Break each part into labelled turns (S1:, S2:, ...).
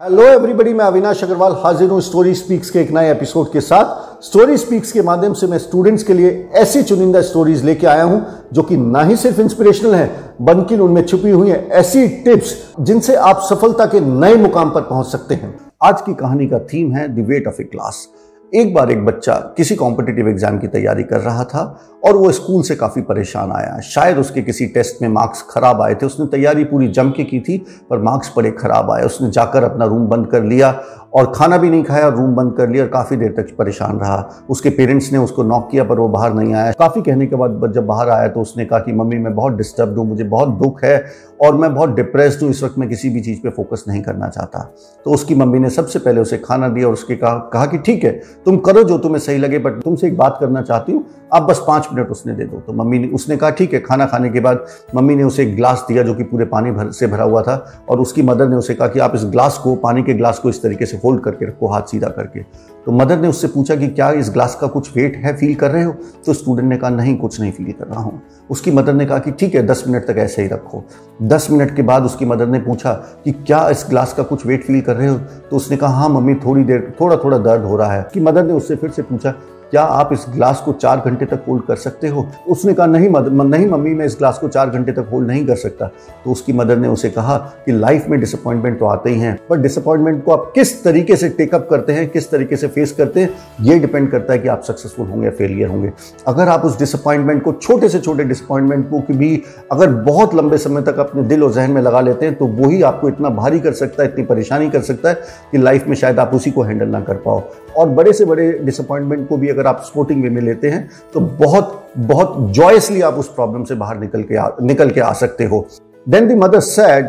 S1: Hello everybody मैं अविनाश अग्रवाल हाजिर हूँ स्टोरी स्पीक्स के एक नए एपिसोड के साथ। स्टोरी स्पीक्स के माध्यम से मैं स्टूडेंट्स के लिए ऐसी चुनिंदा स्टोरीज लेके आया हूँ, जो कि ना ही सिर्फ़ इंस्पिरेशनल है, बल्कि उनमें छुपी हुई है ऐसी टिप्स जिनसे आप सफलता के नए मुकाम पर पहुँच सकते हैं। आज की कहानी का थीम है the weight of a class एक बार एक बच्चा किसी कॉम्पिटिटिव एग्ज़ाम की तैयारी कर रहा था और वो स्कूल से काफ़ी परेशान आया। शायद उसके किसी टेस्ट में मार्क्स खराब आए थे। उसने तैयारी पूरी जम के की थी, पर मार्क्स बड़े खराब आए। उसने जाकर अपना रूम बंद कर लिया और खाना भी नहीं खाया रूम बंद कर लिया और काफ़ी देर तक परेशान रहा। उसके पेरेंट्स ने उसको नॉक किया, पर वो बाहर नहीं आया। काफ़ी कहने के बाद जब बाहर आया तो उसने कहा कि, मम्मी, मैं बहुत डिस्टर्ब हूँ, मुझे बहुत दुख है और मैं बहुत डिप्रेस्ड हूँ, इस वक्त मैं किसी भी चीज़ पर फोकस नहीं करना चाहता। तो उसकी मम्मी ने सबसे पहले उसे खाना दिया और उसके कहा कहा कि, ठीक है, तुम करो जो तुम्हें सही लगे बट तुमसे एक बात करना चाहती हूँ, आप बस पाँच मिनट उसने दे दो। तो मम्मी ने, उसने कहा, ठीक है। खाना खाने के बाद मम्मी ने उसे एक ग्लास दिया जो कि पूरे पानी भर, से भरा हुआ था और उसकी मदर ने उसे कहा कि, आप इस ग्लास को, पानी के ग्लास को इस तरीके से फोल्ड करके रखो, हाथ सीधा करके। तो मदर ने उससे पूछा कि क्या इस ग्लास का कुछ वेट है फील कर रहे हो? तो स्टूडेंट ने कहा, नहीं, कुछ नहीं फील कर रहा हूँ। उसकी मदर ने कहा कि, ठीक है, दस मिनट तक ऐसे ही रखो। दस मिनट के बाद उसकी मदर ने पूछा कि, क्या इस ग्लास का कुछ वेट फील कर रहे हो? तो उसने कहा हाँ मम्मी, थोड़ी देर थोड़ा थोड़ा दर्द हो रहा है। कि मदर ने उससे फिर से पूछा क्या आप इस ग्लास को चार घंटे तक होल्ड कर सकते हो? उसने कहा, नहीं मदर नहीं, मम्मी, मैं इस ग्लास को चार घंटे तक होल्ड नहीं कर सकता। तो उसकी मदर ने उसे कहा कि, लाइफ में डिसअपॉइंटमेंट तो आते ही हैं, पर डिसअपॉइंटमेंट को आप किस तरीके से टेकअप करते हैं, किस तरीके से फेस करते हैं, ये डिपेंड करता है कि आप सक्सेसफुल होंगे या फेलियर होंगे। अगर आप उस डिसअपॉइंटमेंट को छोटे से छोटे डिसअपॉइंटमेंट को भी अगर बहुत लंबे समय तक अपने दिल और जहन में लगा लेते हैं तो वही आपको इतना भारी कर सकता है, इतनी परेशानी कर सकता है कि लाइफ में शायद आप उसी को हैंडल ना कर पाओ। और बड़े से बड़े डिसअपॉइंटमेंट को भी अगर अगर आप स्पोर्टिंग वे में लेते हैं तो बहुत बहुत जॉयसली आप उस प्रॉब्लम से बाहर निकल के आ, निकल के आ सकते हो। Then the mother said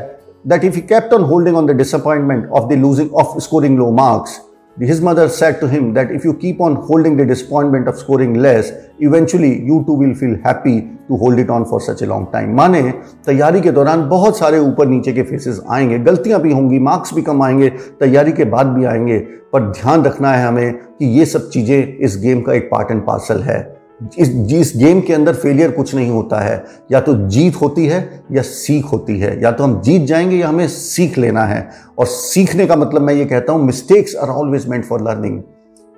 S1: that if you captain holding on the dismount of the losing of scoring low marks his mother said to him that if you keep on holding the disappointment of scoring less eventually you too will feel happy to hold it on for such a long time माने तैयारी के दौरान बहुत सारे ऊपर नीचे के faces आएँगे गलतियाँ भी होंगी मार्क्स भी कम आएँगे तैयारी के बाद भी आएँगे पर ध्यान रखना है हमें कि ये सब चीज़ें इस गेम का एक पार्ट एंड पार्सल है इस जिस गेम के अंदर फेलियर कुछ नहीं होता है, या तो जीत होती है, या सीख होती है। या तो हम जीत जाएँगे, या हमें सीख लेना है। और सीखने का मतलब मैं ये कहता हूँ mistakes are always meant for learning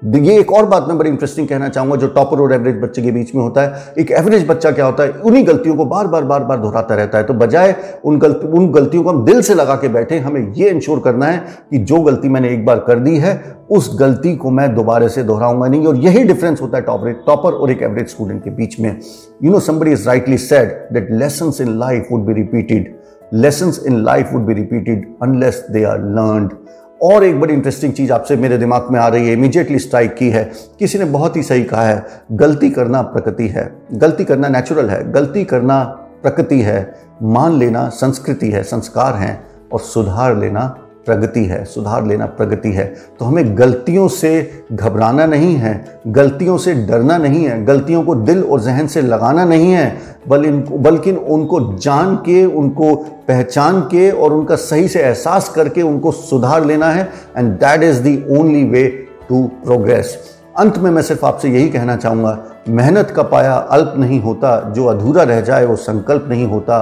S1: ये एक और बात मैं बड़ी इंटरेस्टिंग कहना चाहूँगा, जो टॉपर और एवरेज बच्चे के बीच में होता है। एक एवरेज बच्चा क्या होता है? उन्हीं गलतियों को बार बार बार बार दोहराता रहता है। तो बजाय उन गलती, उन गलतियों को हम दिल से लगा के बैठे, हमें ये इंश्योर करना है कि जो गलती मैंने एक बार कर दी है, उस गलती को मैं दोबारा से दोहराऊँगा नहीं। और यही डिफरेंस होता है टॉपर टॉपर और एक एवरेज स्टूडेंट के बीच में। You know somebody is rightly said that lesson in life would be repeated lesson in life would be repeated unless they are learned और एक बड़ी इंटरेस्टिंग चीज़ आपसे मेरे दिमाग में आ रही है इमीजिएटली स्ट्राइक की है। किसी ने बहुत ही सही कहा है, गलती करना प्रकृति है। गलती करना नेचुरल है, गलती करना प्रकृति है। मान लेना संस्कृति है, संस्कार हैं और सुधार लेना प्रगति है, सुधार लेना प्रगति है तो हमें गलतियों से घबराना नहीं है, गलतियों से डरना नहीं है, गलतियों को दिल और जहन से लगाना नहीं है, बल इनको बल्कि उनको जान के, उनको पहचान के और उनका सही से एहसास करके उनको सुधार लेना है and that is the only way to progress अंत में मैं सिर्फ़ आपसे यही कहना चाहूँगा, मेहनत का पाया अल्प नहीं होता, जो अधूरा रह जाए वो संकल्प नहीं होता।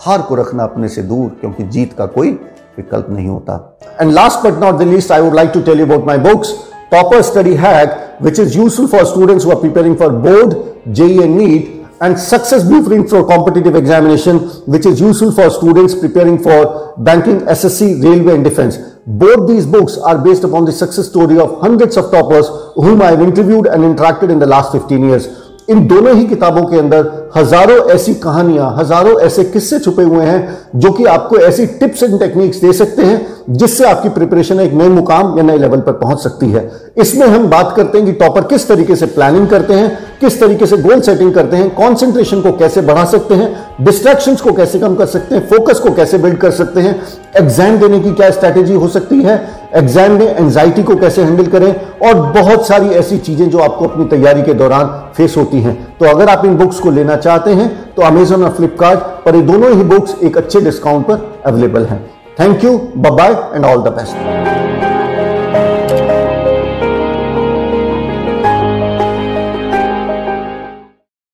S1: हार को रखना अपने से दूर, क्योंकि जीत का कोई विकल्प नहीं होता। And last but not the least I would like to tell you about my books topper study hack which is useful for students who preparing for board JEE and NEET and success blueprint for competitive examination which is useful for students preparing for banking S S C railway and defence both these books are based upon the success story of hundreds of toppers whom I have interviewed and interacted in the last fifteen years इन दोनों ही किताबों के अंदर हज़ारों ऐसी कहानियाँ, हज़ारों ऐसे किस्से छुपे हुए हैं जो कि आपको ऐसी टिप्स एंड टेक्निक्स दे सकते हैं जिससे आपकी प्रिपरेशन एक नए मुकाम या नए लेवल पर पहुँच सकती है। इसमें हम बात करते हैं कि टॉपर किस तरीके से प्लानिंग करते हैं, किस तरीके से गोल सेटिंग करते हैं कॉन्सेंट्रेशन को कैसे बढ़ा सकते हैं डिस्ट्रैक्शंस को कैसे कम कर सकते हैं फोकस को कैसे बिल्ड कर सकते हैं एग्ज़ाम देने की क्या स्ट्रैटेजी हो सकती है एग्ज़ाम में एंजाइटी को कैसे हैंडल करें, और बहुत सारी ऐसी चीज़ें जो आपको अपनी तैयारी के दौरान फेस होती हैं। तो अगर आप इन बुक्स को लेना चाहते हैं तो अमेजोन और फ्लिपकार्ट पर ये दोनों ही बुक्स एक अच्छे डिस्काउंट पर अवेलेबल हैं। Thank you bye and all the best